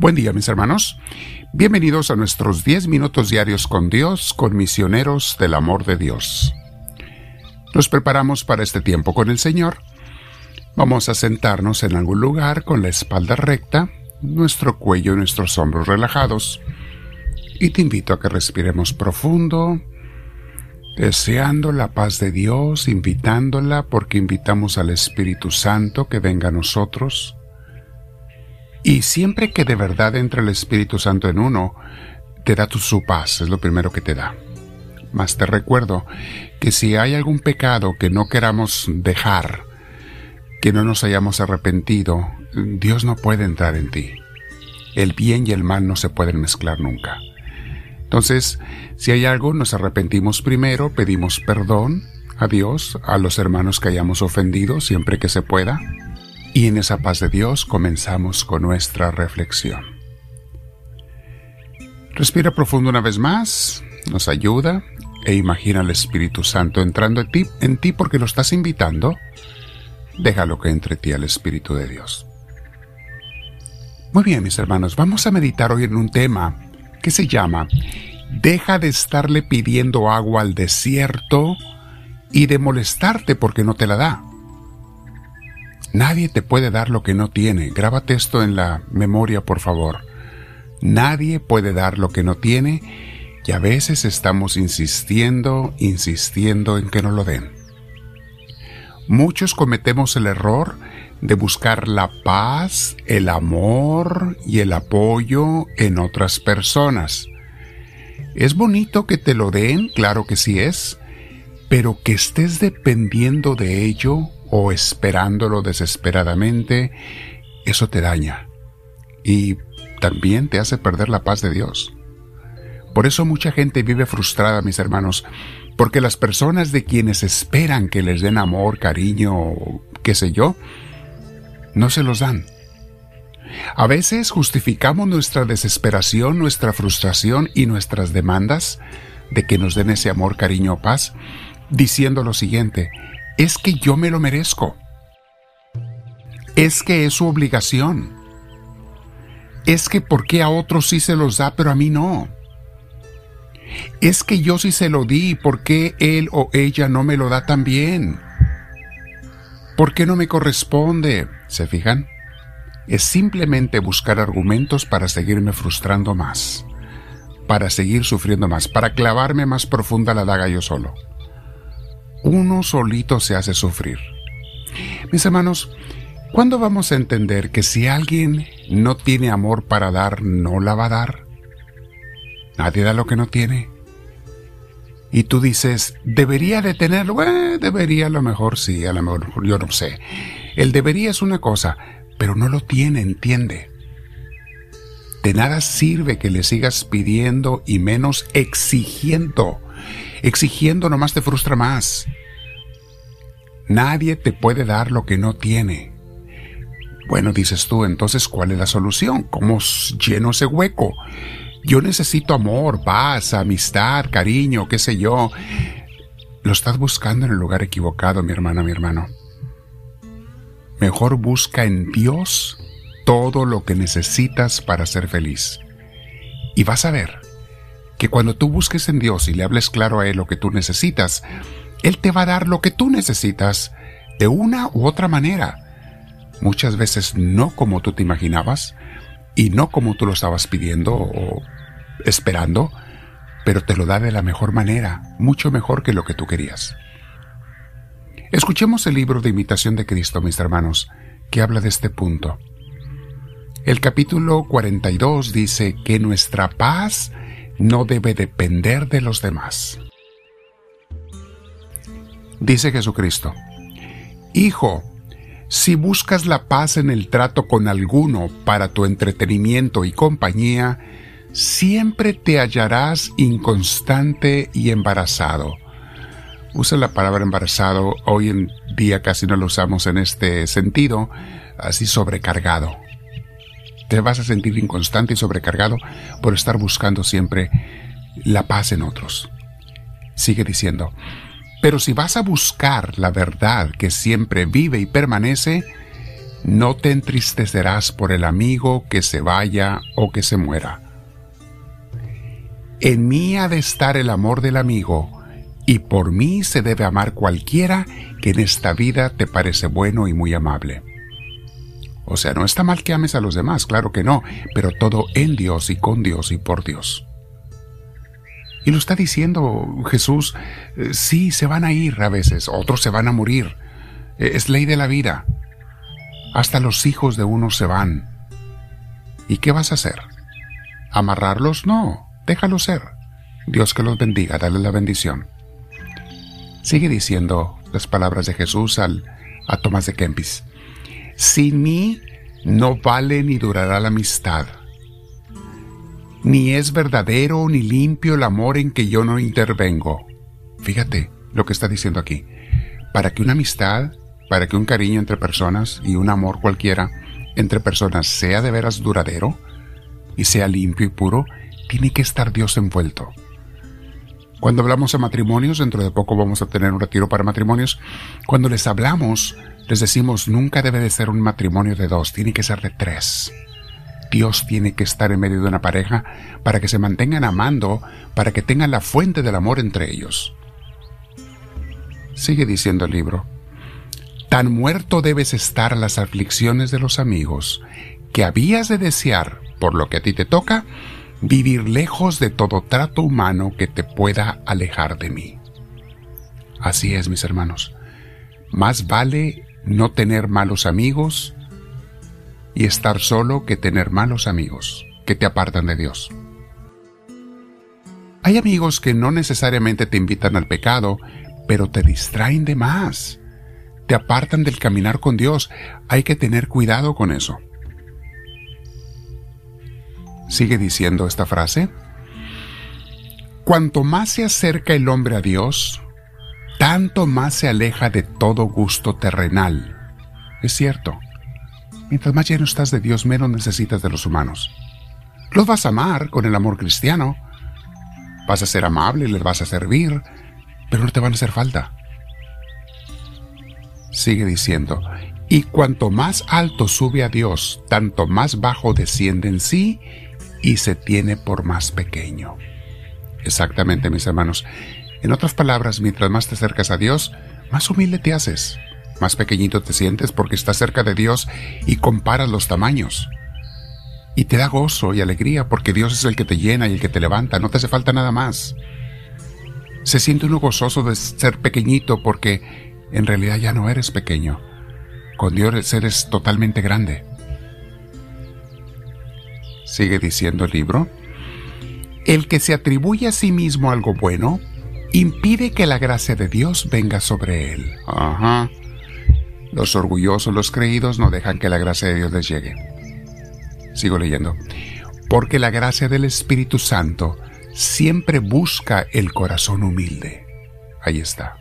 Buen día mis hermanos. Bienvenidos a nuestros 10 minutos diarios con Dios, con misioneros del amor de Dios. Nos preparamos para este tiempo con el Señor. Vamos a sentarnos en algún lugar con la espalda recta, nuestro cuello y nuestros hombros relajados. Y te invito a que respiremos profundo, deseando la paz de Dios, invitándola porque invitamos al Espíritu Santo que venga a nosotros y siempre que de verdad entra el Espíritu Santo en uno, te da tu, su paz, es lo primero que te da. Mas te recuerdo que si hay algún pecado que no queramos dejar, que no nos hayamos arrepentido, Dios no puede entrar en ti. El bien y el mal no se pueden mezclar nunca. Entonces, si hay algo, nos arrepentimos primero, pedimos perdón a Dios, a los hermanos que hayamos ofendido, siempre que se pueda, y en esa paz de Dios comenzamos con nuestra reflexión. Respira profundo una vez más, nos ayuda e imagina al Espíritu Santo entrando en ti, en ti porque lo estás invitando. Déjalo que entre ti al Espíritu de Dios. Muy bien, mis hermanos, vamos a meditar hoy en un tema que se llama Deja de estarle pidiendo agua al desierto y de molestarte porque no te la da. Nadie te puede dar lo que no tiene. Grábate esto en la memoria, por favor. Nadie puede dar lo que no tiene y a veces estamos insistiendo, insistiendo en que no lo den. Muchos cometemos el error de buscar la paz, el amor y el apoyo en otras personas. Es bonito que te lo den, claro que sí es, pero que estés dependiendo de ello o esperándolo desesperadamente, eso te daña y también te hace perder la paz de Dios. Por eso mucha gente vive frustrada, mis hermanos, porque las personas de quienes esperan que les den amor, cariño, qué sé yo, no se los dan. A veces justificamos nuestra desesperación, nuestra frustración y nuestras demandas de que nos den ese amor, cariño o paz, diciendo lo siguiente, es que yo me lo merezco. Es que es su obligación. Es que por qué a otros sí se los da, pero a mí no. Es que yo sí se lo di, ¿por qué él o ella no me lo da también? ¿Por qué no me corresponde? ¿Se fijan? Es simplemente buscar argumentos para seguirme frustrando más, para seguir sufriendo más, para clavarme más profunda la daga yo solo uno solito se hace sufrir. Mis hermanos, ¿cuándo vamos a entender que si alguien no tiene amor para dar, no la va a dar? Nadie da lo que no tiene. Y tú dices, ¿debería de tenerlo? Debería a lo mejor sí, a lo mejor yo no sé. El debería es una cosa, pero no lo tiene, entiende. De nada sirve que le sigas pidiendo y menos exigiendo Exigiendo nomás te frustra más. Nadie te puede dar lo que no tiene. Bueno, dices tú, entonces, ¿cuál es la solución? ¿Cómo lleno ese hueco? Yo necesito amor, paz, amistad, cariño, qué sé yo. Lo estás buscando en el lugar equivocado, mi hermana, mi hermano. Mejor busca en Dios todo lo que necesitas para ser feliz. Y vas a ver que cuando tú busques en Dios y le hables claro a Él lo que tú necesitas, Él te va a dar lo que tú necesitas de una u otra manera. Muchas veces no como tú te imaginabas y no como tú lo estabas pidiendo o esperando, pero te lo da de la mejor manera, mucho mejor que lo que tú querías. Escuchemos el libro de Imitación de Cristo, mis hermanos, que habla de este punto. El capítulo 42 dice que nuestra paz no debe depender de los demás. Dice Jesucristo, Hijo, si buscas la paz en el trato con alguno para tu entretenimiento y compañía, siempre te hallarás inconstante y embarazado. Usa la palabra embarazado, hoy en día casi no lo usamos en este sentido, así sobrecargado te vas a sentir inconstante y sobrecargado por estar buscando siempre la paz en otros. Sigue diciendo, pero si vas a buscar la verdad que siempre vive y permanece, no te entristecerás por el amigo que se vaya o que se muera. En mí ha de estar el amor del amigo, y por mí se debe amar cualquiera que en esta vida te parece bueno y muy amable. O sea, no está mal que ames a los demás, claro que no, pero todo en Dios y con Dios y por Dios. Y lo está diciendo Jesús, eh, sí, se van a ir a veces, otros se van a morir. Eh, es ley de la vida. Hasta los hijos de uno se van. ¿Y qué vas a hacer? ¿Amarrarlos? No, déjalos ser. Dios que los bendiga, dale la bendición. Sigue diciendo las palabras de Jesús al, a Tomás de Kempis. Sin mí no vale ni durará la amistad ni es verdadero ni limpio el amor en que yo no intervengo. Fíjate lo que está diciendo aquí. Para que una amistad, para que un cariño entre personas y un amor cualquiera entre personas sea de veras duradero y sea limpio y puro, tiene que estar Dios envuelto. Cuando hablamos de matrimonios, dentro de poco vamos a tener un retiro para matrimonios, cuando les hablamos, les decimos nunca debe de ser un matrimonio de dos, tiene que ser de tres. Dios tiene que estar en medio de una pareja para que se mantengan amando, para que tengan la fuente del amor entre ellos. Sigue diciendo el libro, tan muerto debes estar las aflicciones de los amigos, que habías de desear, por lo que a ti te toca, vivir lejos de todo trato humano que te pueda alejar de mí. Así es, mis hermanos. Más vale no tener malos amigos y estar solo que tener malos amigos que te apartan de Dios. Hay amigos que no necesariamente te invitan al pecado, pero te distraen de más. Te apartan del caminar con Dios. Hay que tener cuidado con eso. Sigue diciendo esta frase. Cuanto más se acerca el hombre a Dios, tanto más se aleja de todo gusto terrenal. Es cierto. Mientras más lleno estás de Dios, menos necesitas de los humanos. Los vas a amar con el amor cristiano. Vas a ser amable, les vas a servir, pero no te van a hacer falta. Sigue diciendo, y cuanto más alto sube a Dios, tanto más bajo desciende en sí y se tiene por más pequeño. Exactamente, mis hermanos. En otras palabras, mientras más te acercas a Dios, más humilde te haces, más pequeñito te sientes porque estás cerca de Dios y comparas los tamaños. Y te da gozo y alegría porque Dios es el que te llena y el que te levanta, no te hace falta nada más. Se siente uno gozoso de ser pequeñito porque en realidad ya no eres pequeño. Con Dios eres totalmente grande. Sigue diciendo el libro. El que se atribuye a sí mismo algo bueno impide que la gracia de Dios venga sobre él. Ajá. Los orgullosos, los creídos, no dejan que la gracia de Dios les llegue. Sigo leyendo. Porque la gracia del Espíritu Santo siempre busca el corazón humilde. Ahí está.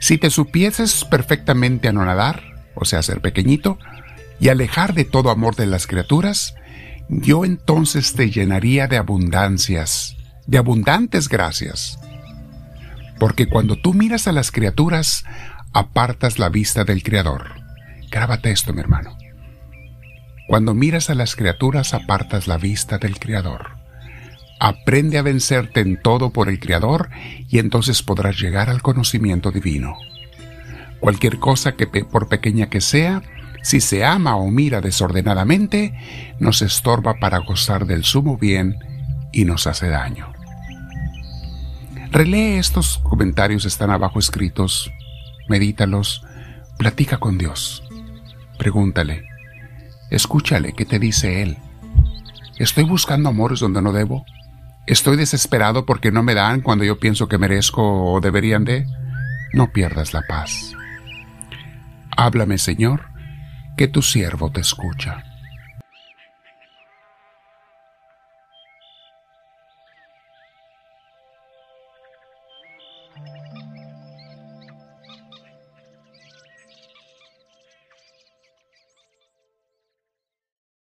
Si te supieses perfectamente anonadar, o sea, ser pequeñito, y alejar de todo amor de las criaturas, yo entonces te llenaría de abundancias, de abundantes gracias. Porque cuando tú miras a las criaturas, apartas la vista del Creador. Grábate esto, mi hermano. Cuando miras a las criaturas, apartas la vista del Creador. Aprende a vencerte en todo por el Creador y entonces podrás llegar al conocimiento divino. Cualquier cosa que por pequeña que sea, si se ama o mira desordenadamente, nos estorba para gozar del sumo bien y nos hace daño. Relee estos comentarios, están abajo escritos medítalos, platica con Dios, pregúntale, escúchale qué te dice Él. ¿Estoy buscando amores donde no debo? ¿Estoy desesperado porque no me dan cuando yo pienso que merezco o deberían de? No pierdas la paz. Háblame, Señor, que tu siervo te escucha.